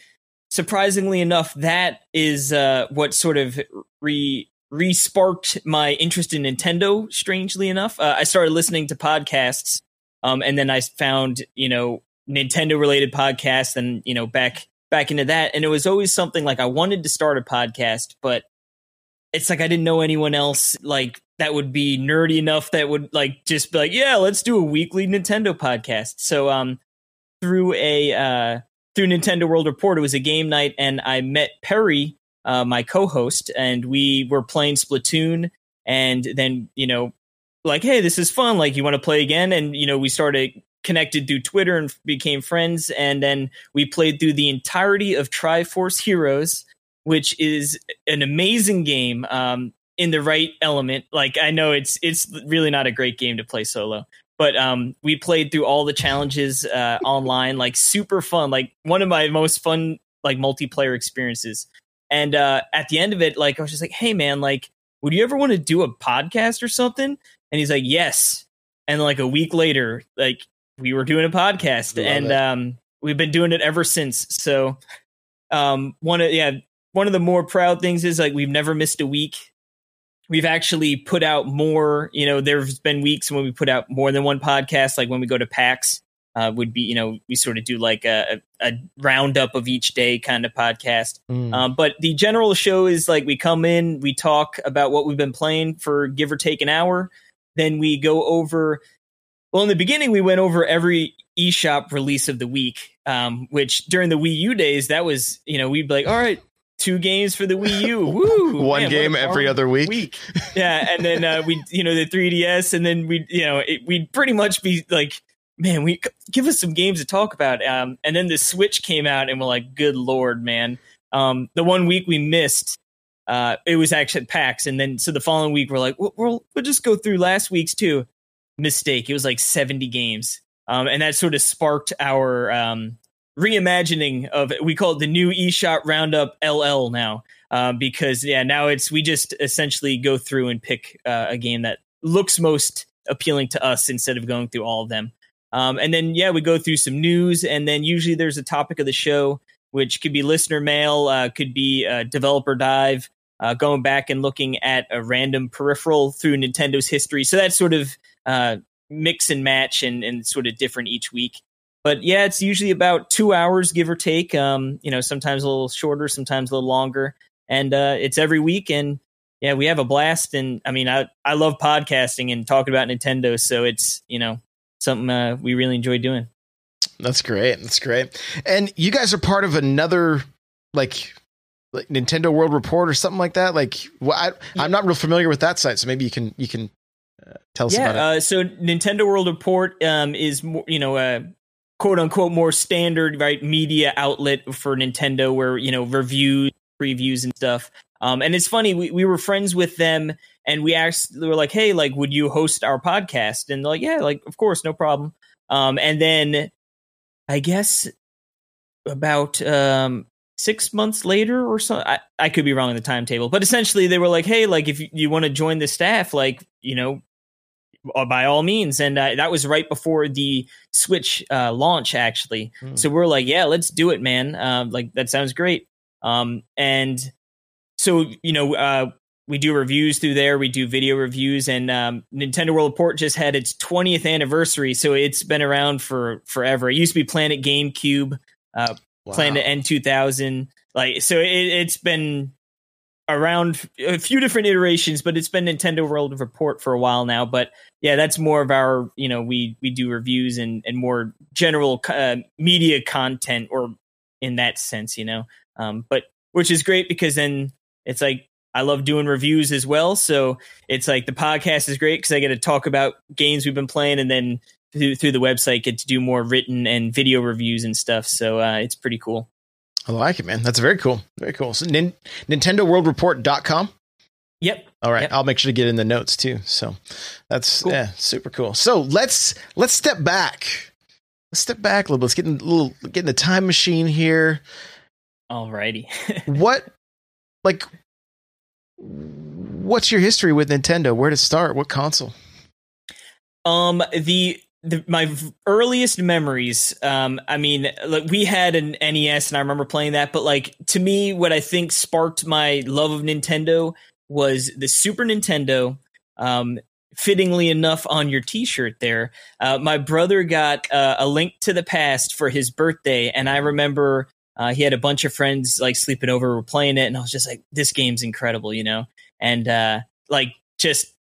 surprisingly enough, that is uh, what sort of re re-sparked my interest in Nintendo. Strangely enough, uh, I started listening to podcasts, um, and then I found you know Nintendo related podcasts, and you know back back into that. And it was always something like I wanted to start a podcast, but it's like I didn't know anyone else like that would be nerdy enough that would like just be like, yeah, let's do a weekly Nintendo podcast. So um through a uh through Nintendo World Report, it was a game night and I met Perry, uh, my co-host, and we were playing Splatoon and then, you know, like, hey, this is fun. Like, you want to play again? And, you know, we started connected through Twitter and became friends. And then we played through the entirety of Triforce Heroes, which is an amazing game um, in the right element. Like I know it's it's really not a great game to play solo, but um, we played through all the challenges uh, online, like super fun, like one of my most fun like multiplayer experiences. And uh, at the end of it, like I was just like, "Hey man, like, would you ever want to do a podcast or something?" And he's like, "Yes." And like a week later, like we were doing a podcast and um, we've been doing it ever since. So um, one of yeah, one of the more proud things is like we've never missed a week. We've actually put out more, you know, there's been weeks when we put out more than one podcast, like when we go to PAX. uh, would be you know we sort of do like a, a roundup of each day kind of podcast. Mm. Um, but the general show is like we come in, we talk about what we've been playing for give or take an hour. Then we go over. Well, in the beginning, we went over every eShop release of the week, um, which during the Wii U days, that was you know we'd be like, all right, two games for the Wii U, *laughs* woo, One man, game every other week. yeah, and then uh, we, you know, the 3DS, and then we, you know, it, we'd pretty much be like, man, we give us some games to talk about. Um, and then the Switch came out, and we're like, good lord, man. Um, the one week we missed, uh, it was actually PAX, and then so the following week we're like, we'll, we'll, we'll just go through last week's too. Mistake, it was like 70 games, um, and that sort of sparked our um, reimagining of we call it the new eShop Roundup LL now um, because yeah, now it's we just essentially go through and pick uh, a game that looks most appealing to us instead of going through all of them. Um, and then yeah, we go through some news, and then usually there's a topic of the show, which could be listener mail, uh, could be a developer dive, uh, going back and looking at a random peripheral through Nintendo's history. So that's sort of uh, mix and match and, and sort of different each week. But yeah, it's usually about two hours, give or take. Um, you know, sometimes a little shorter, sometimes a little longer and uh, it's every week. And yeah, we have a blast. And I mean, I I love podcasting and talking about Nintendo, so it's you know something uh, we really enjoy doing. That's great. That's great. And you guys are part of another like like Nintendo World Report or something like that. Like, well, I, I'm not real familiar with that site, so maybe you can you can tell us yeah, about it. uh, so Nintendo World Report um, is more, you know a quote unquote more standard right media outlet for Nintendo, where you know reviews, previews, and stuff. Um, and it's funny, we, we were friends with them, and we asked, they were like, "Hey, like, would you host our podcast?" And they're like, "Yeah, like, of course, no problem." Um, and then I guess about um, six months later or so, I, I could be wrong in the timetable, but essentially they were like, "Hey, like, if you, you want to join the staff, like, you know, uh, by all means." And uh, that was right before the Switch uh, launch, actually. Hmm. So we're like, "Yeah, let's do it, man! Um, like, that sounds great." Um, and so you know, uh, we do reviews through there. We do video reviews, and um, Nintendo World Report just had its 20th anniversary, so it's been around for forever. It used to be Planet GameCube, uh, Wow. Planet N2000, like so. It, it's been around a few different iterations, but it's been Nintendo World Report for a while now. But yeah, that's more of our you know we we do reviews and and more general uh, media content, or in that sense, you know. Um, but which is great because then it's like I love doing reviews as well. So it's like the podcast is great because I get to talk about games we've been playing, and then through, through the website get to do more written and video reviews and stuff. So uh, it's pretty cool. I like it, man. That's very cool. Very cool. So nin- NintendoWorldReport.com. Yep. All right, Yep. I'll make sure to get in the notes too. So that's Cool. yeah, super cool. So let's let's step back. Let's step back a little bit. Let's get in a little get in the time machine here. Alrighty. *laughs* What like what's your history with Nintendo? Where to start? What console? Um, the, the my earliest memories. Um, I mean, like we had an NES, and I remember playing that. But like to me, what I think sparked my love of Nintendo was the Super Nintendo. Um, fittingly enough, on your T-shirt there, uh, my brother got uh, a Link to the Past for his birthday, and I remember. Uh, he had a bunch of friends like sleeping over, were playing it, and I was just like, "This game's incredible," you know. And uh, like, just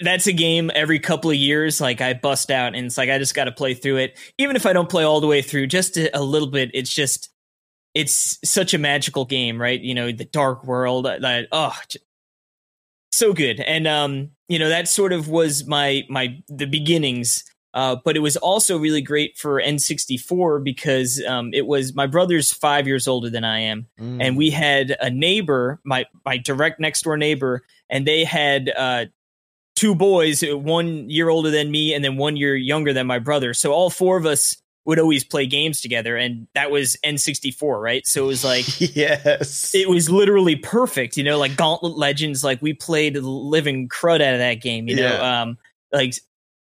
that's a game every couple of years like i bust out and it's like i just got to play through it. Even if i don't play all the way through just a, a little bit it's just it's such a magical game right? You know the dark world uh, that oh so good. And um you know that sort of was my my the beginnings. Uh, but it was also really great for N64 because um, it was my brother's five years older than I am, Mm. and we had a neighbor, my my direct next door neighbor, and they had uh, two boys, one year older than me, and then one year younger than my brother. So all four of us would always play games together, and that was N64, right? So it was like *laughs* yes. it was literally perfect, you know, like Gauntlet Legends. Like we played the living crud out of that game, you know. Yeah. Um, like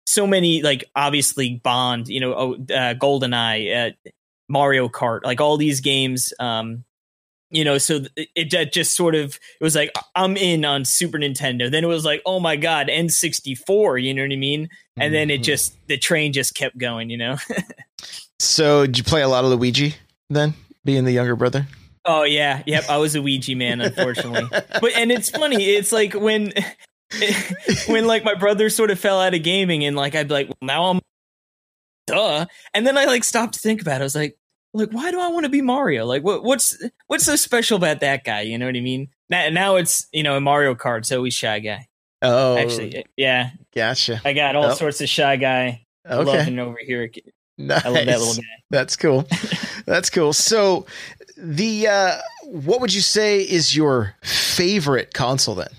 so many, like obviously Bond, you know, oh, uh, GoldenEye, uh, Mario Kart, like all these games. Um, you know so it, it just sort of it was like i'm in on super nintendo. Then it was like oh my god n64 you know what i mean? And then it Mhm. just the train just kept going you know? *laughs* So did you play a lot of Luigi then, being the younger brother? oh yeah. Yep i was a Luigi man unfortunately. But and it's funny it's like when *laughs* when like my brother sort of fell out of gaming and like i'd be like well now i'm duh. And then i like stopped to think about it. I was like like why do i want to be mario like what what's what's so special about that guy you know what i mean now, now it's you know a mario kart so he's shy guy Oh, actually yeah gotcha. i got all Oh. sorts of shy guy Okay, loving over here nice. i love that little guy That's cool. *laughs* That's cool. So, the uh, what would you say is your favorite console then?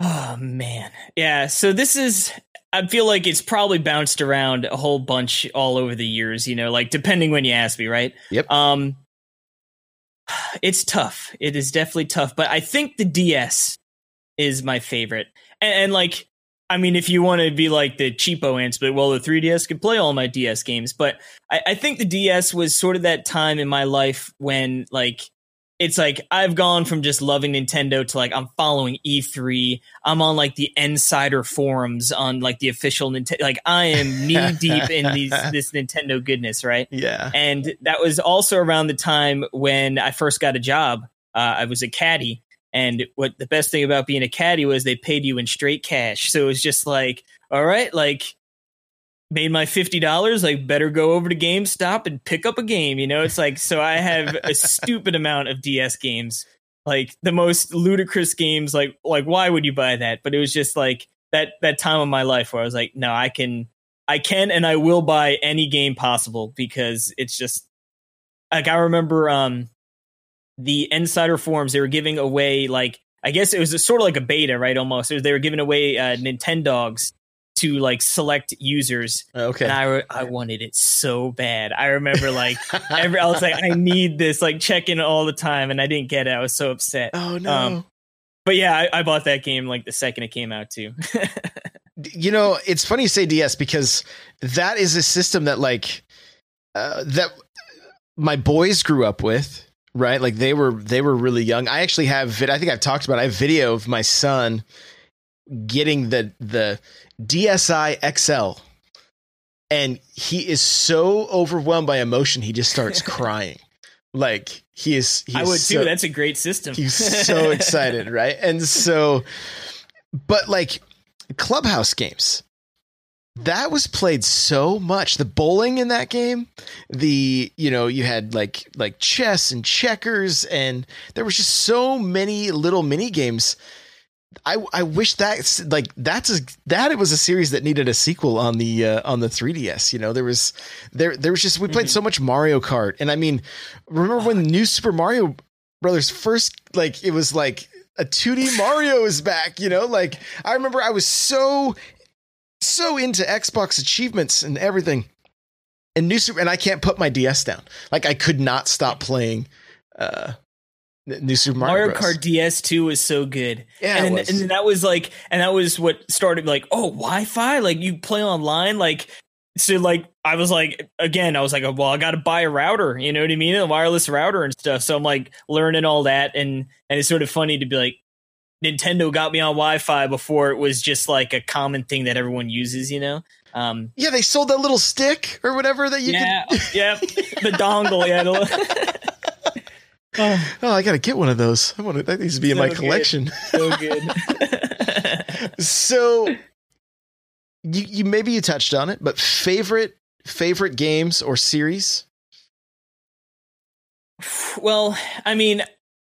Oh man. Yeah, so this is I feel like it's probably bounced around a whole bunch all over the years, you know, like depending when you ask me, right? Yep. Um it's tough. It is definitely tough, but I think the DS is my favorite. And, and like I mean, if you want to be like the cheapo answer, but well, the 3DS could play all my DS games. But I, I think the DS was sort of that time in my life when like it's like I've gone from just loving Nintendo to like I'm following E3. I'm on like the Insider forums on like the official Nintendo. Like I am *laughs* knee deep in these this Nintendo goodness, right? Yeah. And that was also around the time when I first got a job. Uh, I was a caddy, and what the best thing about being a caddy was they paid you in straight cash. So it was just like, all right, like made my fifty dollars, like better go over to GameStop and pick up a game. You know, it's like so I have a *laughs* stupid amount of DS games, like the most ludicrous games. Like like why would you buy that? But it was just like that that time of my life where I was like, no, I can I can and I will buy any game possible because it's just like I remember um the insider forums they were giving away like I guess it was a, sort of like a beta, right? Almost. Was- they were giving away uh, Nintendogs to like select users, Okay. and I re- I wanted it so bad. I remember like every I was like I need this, like checking it all the time, and I didn't get it. I was so upset. oh no. um, But yeah, I, I bought that game like the second it came out too. *laughs* you know, it's funny you say DS because that is a system that like uh, that my boys grew up with, right? Like they were they were really young. I actually have vid- I think I've talked about it. I have video of my son getting the the DSi XL and he is so overwhelmed by emotion he just starts *laughs* crying. Like he is he I is would so- too. That's a great system. He's *laughs* so excited, right? And so, but like clubhouse games, that was played so much. The bowling in that game, the you know you had like like chess and checkers, and there was just so many little mini games. I I wish that like that's a that it was a series that needed a sequel on the uh, on the 3ds. You know there was there there was just we played Mhm. so much Mario Kart, and I mean remember when New Super Mario Brothers first like it was like a 2D *laughs* Mario is back, you know? Like I remember I was so so into Xbox achievements and everything. And new Super and I can't put my DS down. Like I could not stop playing uh New Super Mario, Mario. Kart DS2 was so good. Yeah, and, and that was like and that was what started like oh wi-fi? Like you play online? Like so like i was like again i was like well i gotta buy a router you know what i mean? A wireless router and stuff. So i'm like learning all that. And and it's sort of funny to be like nintendo got me on wi-fi before it was just like a common thing that everyone uses you know? Um yeah, they sold that little stick or whatever that you yeah could yeah *laughs* the dongle yeah the, *laughs* oh, *laughs* Oh, I gotta get one of those. I want to, that needs to be in So my good. collection. so good *laughs* *laughs* so you you maybe you touched on it, but favorite favorite games or series? Well, I mean,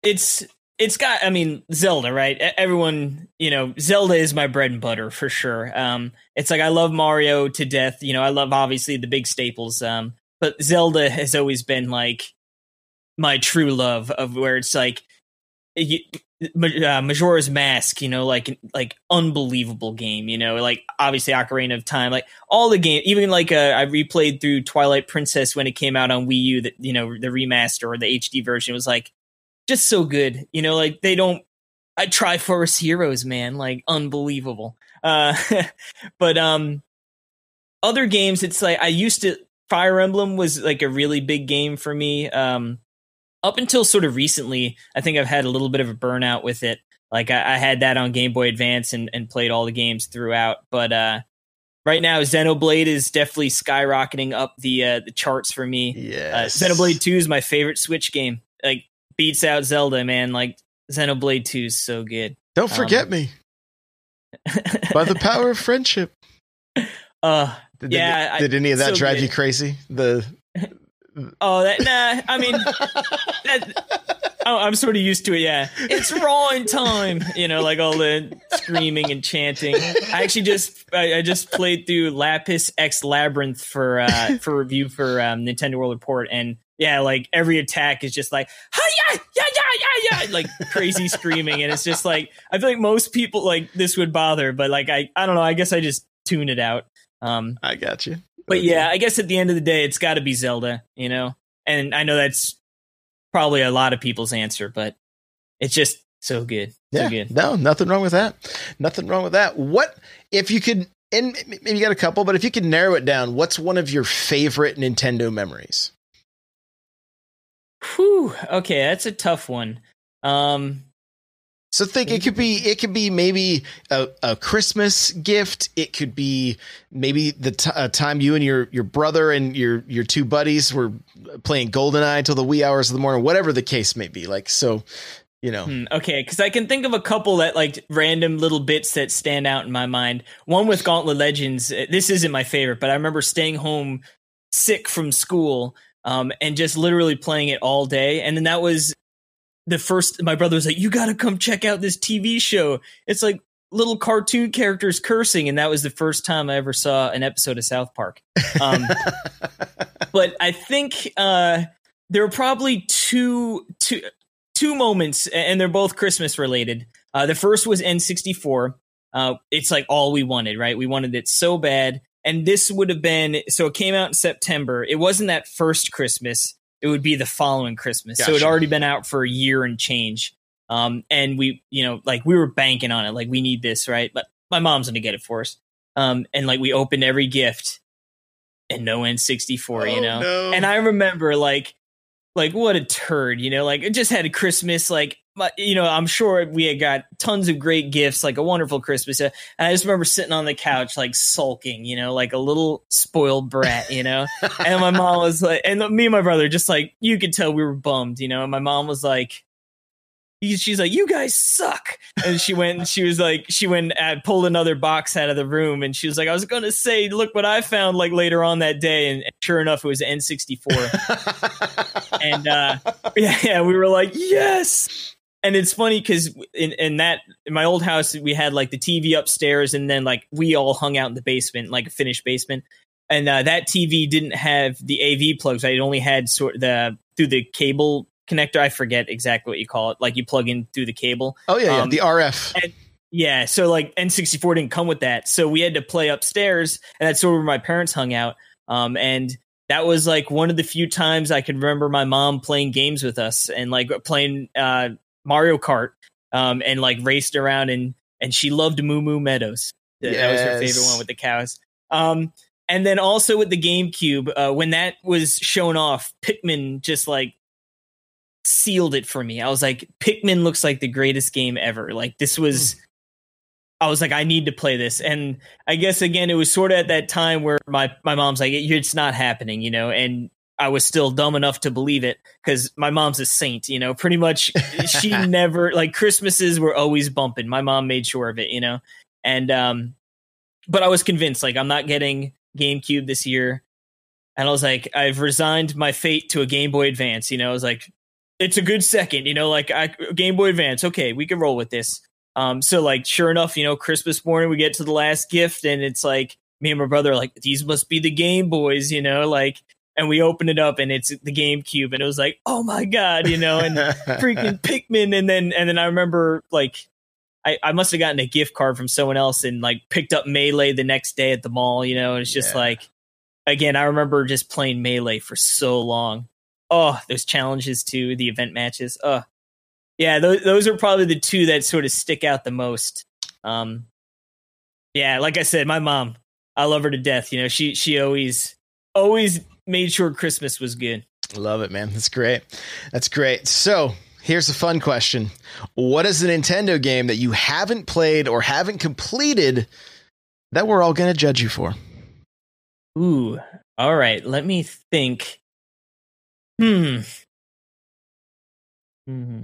it's it's got. I mean, Zelda, right? Everyone, you know, Zelda is my bread and butter for sure. Um, it's like I love Mario to death. You know, I love obviously the big staples. Um, but Zelda has always been like my true love of where it's like. You, uh, Majora's Mask, you know, like like unbelievable game, you know, like obviously Ocarina of Time, like all the game, even like uh, I replayed through Twilight Princess when it came out on Wii U, that you know the remaster or the HD version was like just so good, you know, like they don't. I Triforce Heroes, man, like unbelievable. Uh, *laughs* but um, other games, it's like I used to. Fire Emblem was like a really big game for me. Um, up until sort of recently, I think I've had a little bit of a burnout with it. Like I, I had that on Game Boy Advance and, and played all the games throughout. But uh, right now, Xenoblade is definitely skyrocketing up the uh, the charts for me. Uh, Yes. Xenoblade Two is my favorite Switch game. Like beats out Zelda, man. Like Xenoblade Two is so good. Don't um, forget me. *laughs* By the power of friendship. uh, Did Yeah, I- did any of that so drive good. you crazy? The *laughs* oh, that nah. I mean, that, oh, I'm sort of used to it. Yeah, it's raw in time. You know, like all the screaming and chanting. I actually just I, I just played through Lapis X Labyrinth for uh for review for um, Nintendo World Report, and yeah, like every attack is just like hi yeah yeah yeah yeah like crazy screaming, and it's just like I feel like most people like this would bother, but like I I don't know. I guess I just tune it out. Um, I got you. But yeah, I guess at the end of the day, it's got to be Zelda, you know. And I know that's probably a lot of people's answer, but it's just so good, so Yeah, good. no, nothing wrong with that. Nothing wrong with that. What if you could? And maybe you got a couple, but if you could narrow it down, what's one of your favorite Nintendo memories? Whew. Okay, that's a tough one. Um, So think it could be it could be maybe a, a Christmas gift. It could be maybe the t- time you and your your brother and your your two buddies were playing GoldenEye until the wee hours of the morning. Whatever the case may be, like so, you know. hmm, okay, because I can think of a couple that like random little bits that stand out in my mind. One with Gauntlet Legends. uh, This isn't my favorite, but I remember staying home sick from school um, and just literally playing it all day. And then that was the first. My brother was like, "You got to come check out this TV show. It's like little cartoon characters cursing." And that was the first time I ever saw an episode of South Park. Um, *laughs* but I think uh, there are probably two two two moments, and they're both Christmas related. Uh, the first was N64. Uh, it's like all we wanted, right? We wanted it so bad, and this would have been so. It came out in September. It wasn't that first Christmas. It would be the following Christmas. So it Gotcha. had already been out for a year and change. Um, and we, you know, like we were banking on it. Like we need this, right? But my mom's gonna get it for us. Um, and like we opened every gift, and no N64, you Oh, know. no. And I remember like, like what a turd, you know. Like it just had a Christmas, like, you know, I'm sure we had got tons of great gifts, like a wonderful Christmas. Uh, And I just remember sitting on the couch, like sulking, you know, like a little spoiled brat, you know. *laughs* and my mom was like, and me and my brother, just like you could tell we were bummed, you know. And my mom was like, she's like, "You guys suck," and she went and she was like, she went and pulled another box out of the room, and she was like, "I was gonna say, look what I found like later on that day," and, sure enough, it was an N64, *laughs* and uh, yeah, yeah, we were like, "Yes." And it's funny because in, in that in my old house we had like the TV upstairs, and then like we all hung out in the basement, like a finished basement. And uh, that TV didn't have the AV plugs. I only had sort of the through the cable connector. I forget exactly what you call it. Like you plug in through the cable. oh yeah, yeah, Um, the RF. Yeah, so like N64 didn't come with that. So we had to play upstairs, and that's sort of where my parents hung out. Um, and that was like one of the few times I could remember my mom playing games with us and like playing uh, Mario Kart um, and like raced around and and she loved Moo Moo Meadows. That that was her favorite one with the cows. Um, and then also with the GameCube, uh, when that was shown off, Pikmin just like sealed it for me. I was like, Pikmin looks like the greatest game ever. Like this was. I was like, I need to play this, and I guess again, it was sort of at that time where my my mom's like, it's not happening, you know, and I was still dumb enough to believe it because my mom's a saint, you know. Pretty much, she *laughs* never like Christmases were always bumping. My mom made sure of it, you know, and um, but I was convinced like I'm not getting GameCube this year, and I was like, I've resigned my fate to a Game Boy Advance. You know, I was like, it's a good second, you know, like I, Game Boy Advance. Okay, we can roll with this. Um, so like, sure enough, you know, Christmas morning we get to the last gift, and it's like me and my brother are like, these must be the Game Boys, you know, like, and we open it up and it's the GameCube, and it was like, oh my god, you know, and *laughs* freaking Pikmin, and then and then I remember like. I, I must have gotten a gift card from someone else and like picked up Melee the next day at the mall, you know, and it's just Yeah. like again, I remember just playing Melee for so long. Oh, those challenges too, the event matches. Oh, yeah, those, those are probably the two that sort of stick out the most. Um, yeah, like I said, my mom, I love her to death. You know, she she always always made sure Christmas was good. Love it, man. That's great. That's great. So here's a fun question: What is a Nintendo game that you haven't played or haven't completed that we're all going to judge you for? Ooh. All right. Let me think. Hmm. Hmm.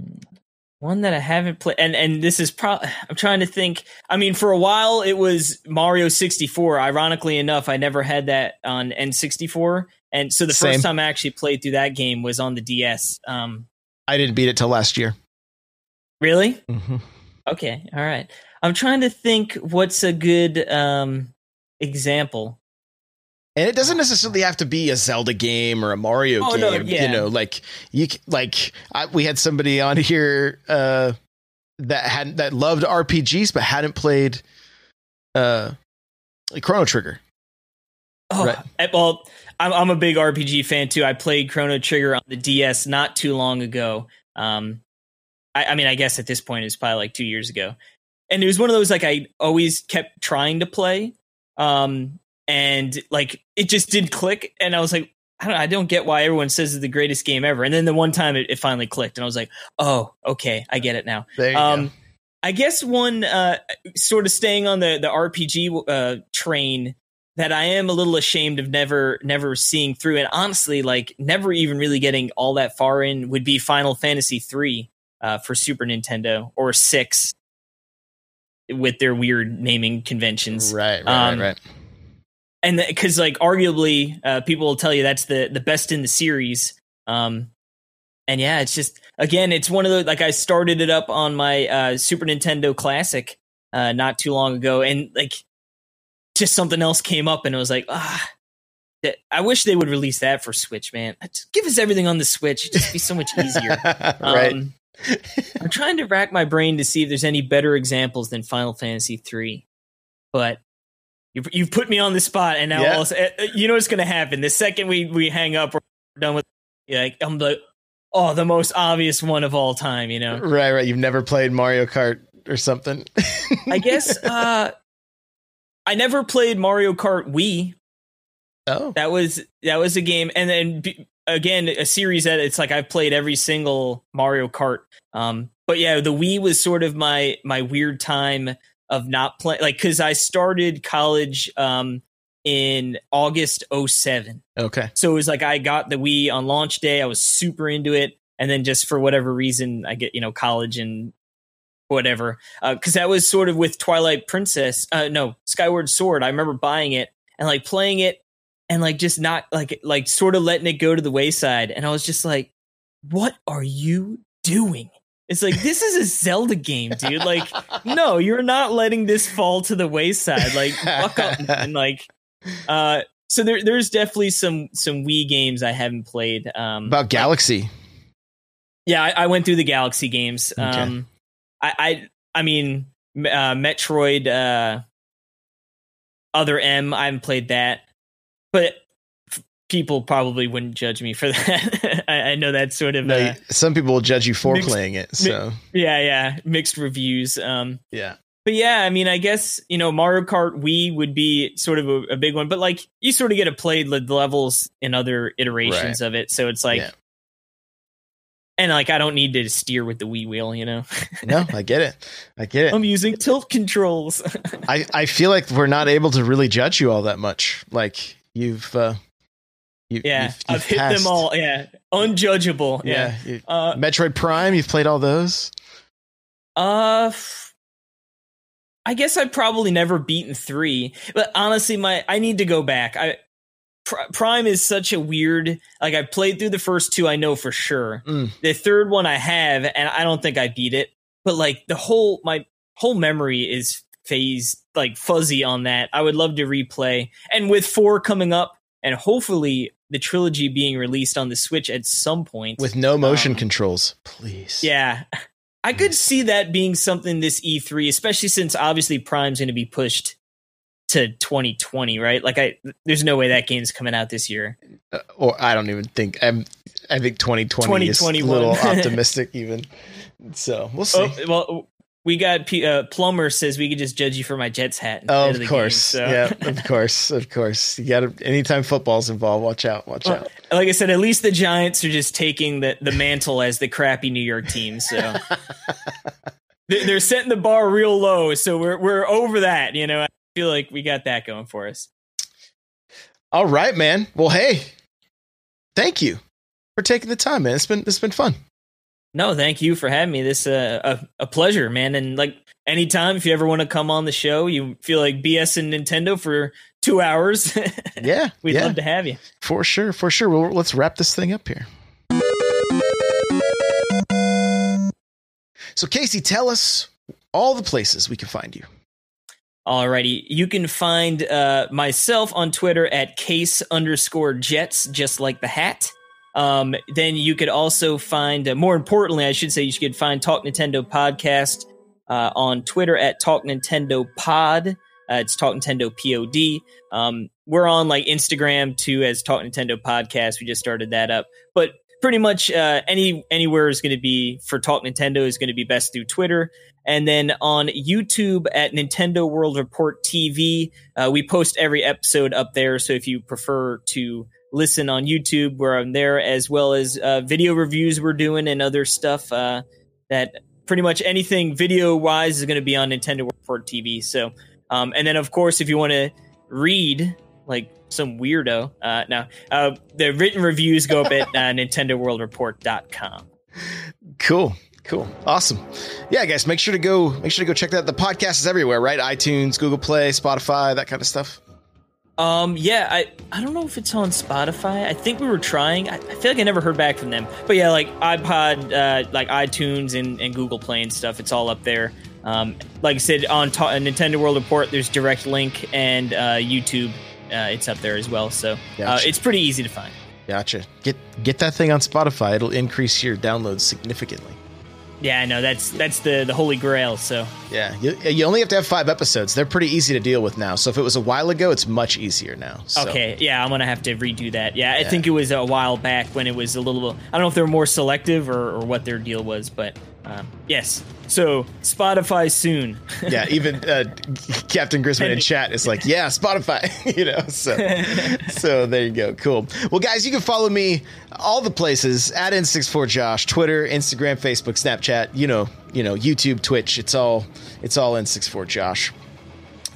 One that I haven't played, and and this is probably I'm trying to think. I mean, for a while it was Mario 64. Ironically enough, I never had that on N64, and so the Same. first time I actually played through that game was on the DS. Um, I didn't beat it till last year. really? Mm-hmm. Okay, all right. I'm trying to think what's a good um example. And it doesn't necessarily have to be a Zelda game or a Mario Oh, game. no, yeah. You know, like you like I, we had somebody on here uh, that had that loved RPGs but hadn't played uh, Chrono Trigger. Oh, Right. well, I'm I'm a big RPG fan too. I played Chrono Trigger on the DS not too long ago. Um, I, I mean, I guess at this point it's probably like two years ago, and it was one of those like I always kept trying to play, um, and like it just didn't click, and I was like. I don't, I don't get why everyone says it's the greatest game ever. And then the one time it, it finally clicked, and I was like, "Oh, okay, I get it now." Um, go. I guess one uh, sort of staying on the the RPG uh, train that I am a little ashamed of never never seeing through, and honestly, like never even really getting all that far in would be Final Fantasy three uh, for Super Nintendo or six with their weird naming conventions, Right, right, um, right, right. and because like arguably uh, people will tell you that's the the best in the series. Um, and yeah, it's just again, it's one of the like I started it up on my uh, Super Nintendo Classic uh, not too long ago, and like just something else came up, and it was like ah. that- I wish they would release that for Switch, man. Just give us everything on the Switch; it'd just be so much easier. *laughs* right. Um, I'm trying to rack my brain to see if there's any better examples than Final Fantasy III, but you've you've put me on the spot, and now Yeah. also, uh, you know what's going to happen. The second we we hang up, we're done with. Like I'm like, oh, the most obvious one of all time. You know, right, right. You've never played Mario Kart or something. I guess *laughs* uh, I never played Mario Kart Wii. oh, That was that was a game, and then b- again a series that it's like I've played every single Mario Kart. Um, but yeah, the Wii was sort of my my weird time of not playing, like because I started college um in August 07. okay. So it was like I got the Wii on launch day. I was super into it, and then just for whatever reason, I get you know college and whatever. Because that was sort of with Twilight Princess. Uh, no, Skyward Sword. I remember buying it and like playing it, and like just not like like sort of letting it go to the wayside. And I was just like, "What are you doing?" It's like this is a Zelda game, dude. Like, *laughs* no, you're not letting this fall to the wayside. Like, fuck up *laughs* and like, uh, so there, there's definitely some some Wii games I haven't played. Um, About Galaxy. yeah, I, I went through the Galaxy games. Okay. I, I, I mean, uh, Metroid, uh, Other M. I haven't played that, but f- people probably wouldn't judge me for *laughs* that. I, I know that's sort of No, uh, some people will judge you for mixed- playing it. So yeah, yeah, mixed reviews. Um, yeah. but yeah, I mean, I guess you know Mario Kart Wii would be sort of a, a big one, but like you sort of get to play the levels in other iterations of it, so it's like, Yeah. And like I don't need to steer with the Wii wheel, you know. *laughs* No, I get it. I get it. I'm using tilt controls. *laughs* I, I feel like we're not able to really judge you all that much. Like you've uh you, yeah, you've, you've I've hit them all. Yeah, unjudgeable. Yeah. Yeah. Uh, Metroid Prime, you've played all those? uh, I guess I've probably never beaten three, but honestly, my I need to go back. I Prime is such a weird. Like I played through the first two, I know for sure. Mm. The third one I have, and I don't think I beat it. But like the whole my whole memory is phased like fuzzy on that. I would love to replay. And with four coming up, and hopefully the trilogy being released on the Switch at some point With no motion Um, controls, please. Yeah. I could see that being something this E3, especially since obviously Prime's going to be pushed to 2020, right? Like I there's no way that game's coming out this year. Uh, or I don't even think I'm I think 2020 is a little *laughs* optimistic even. So, we'll see. Oh, well we got P- uh, plumber says we could just judge you for my Jets hat. Oh, of the course. Game, so. Yeah, of *laughs* course. Of course. You got to, anytime football's involved, watch out. Watch Well, out. like I said, at least the Giants are just taking the, the mantle as the crappy New York team. So *laughs* They- they're setting the bar real low. So we're we're over that. You know, feel like we got that going for us. All right, man. Well, hey, thank you for taking the time, man. It's been it's been fun. No, thank you for having me. This uh, a a pleasure, man. And like anytime, if you ever want to come on the show, you feel like BS and Nintendo for two hours, *laughs* Yeah, we'd yeah, love to have you. for sure, for sure. Well, let's wrap this thing up here. So, Casey, tell us all the places we can find you. Alrighty, you can find uh, myself on Twitter at case underscore jets, just like the hat. Um, then you could also find, uh, more importantly, I should say, you should find Talk Nintendo podcast uh, on Twitter at Talk Nintendo Pod. Uh, it's Talk Nintendo Pod. Um, we're on like Instagram too as Talk Nintendo Podcast. We just started that up, but pretty much uh, any anywhere is going to be for Talk Nintendo is going to be best through Twitter. And then on YouTube at Nintendo World Report TV, uh, we post every episode up there. So if you prefer to listen on YouTube, we're on there, as well as uh, video reviews we're doing and other stuff uh, that pretty much anything video wise is going to be on Nintendo World Report TV. So, um, and then of course, if you want to read like some weirdo, uh, uh, the written reviews go up at uh, *laughs* NintendoWorldReport.com. Cool. Cool. Awesome. Yeah, guys, make sure to go make sure to go check that. The podcast is everywhere, right? iTunes, Google Play, Spotify, that kind of stuff. Um, yeah, I I don't know if it's on Spotify. I think we were trying. I, I feel like I never heard back from them. But yeah, like iPod, uh, like iTunes and, and Google Play and stuff. It's all up there. Um, like I said on ta- Nintendo World Report, there's direct link and uh, YouTube. Uh, it's up there as well. So uh, Gotcha. it's pretty easy to find. Gotcha. Get get that thing on Spotify. It'll increase your downloads significantly. Yeah, I know that's that's the the holy grail. So Yeah, you, you only have to have five episodes. They're pretty easy to deal with now. So if it was a while ago, it's much easier now. So, okay, yeah, I'm gonna have to redo that. Yeah, I Yeah. think it was a while back when it was a little. I don't know if they were more selective or, or what their deal was, but um, yes. So Spotify soon. *laughs* yeah, even uh, Captain Grisman in chat is like, yeah, Spotify, *laughs* you know. So, *laughs* so there you go. Cool. Well, guys, you can follow me all the places at N64Josh, Twitter, Instagram, Facebook, Snapchat. You know, you know, YouTube, Twitch. It's all, it's all N64Josh.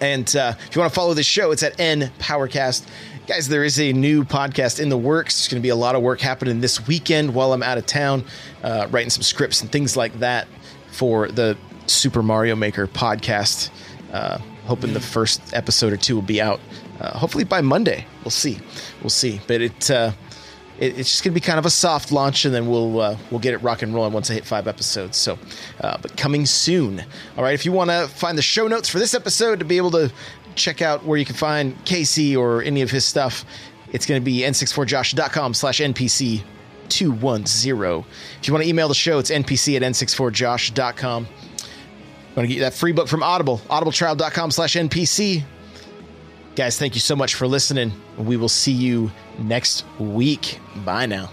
And uh, if you want to follow this show, it's at N Powercast. Guys, there is a new podcast in the works. There's going to be a lot of work happening this weekend while I'm out of town, uh, writing some scripts and things like that for the Super Mario Maker podcast. Uh, hoping the first episode or two will be out. Uh, hopefully by Monday. We'll see. We'll see. But it, uh, it it's just going to be kind of a soft launch, and then we'll uh, we'll get it rock and rolling once I hit five episodes. So, uh, but coming soon. All right. If you want to find the show notes for this episode to be able to check out where you can find Casey or any of his stuff, it's going to be n64josh.com slash npc 210. If you want to email the show, it's npc at n64josh.com. Want to get you that free book from Audible, audibletrial.com slash npc. Guys, thank you so much for listening. We will see you next week. Bye now.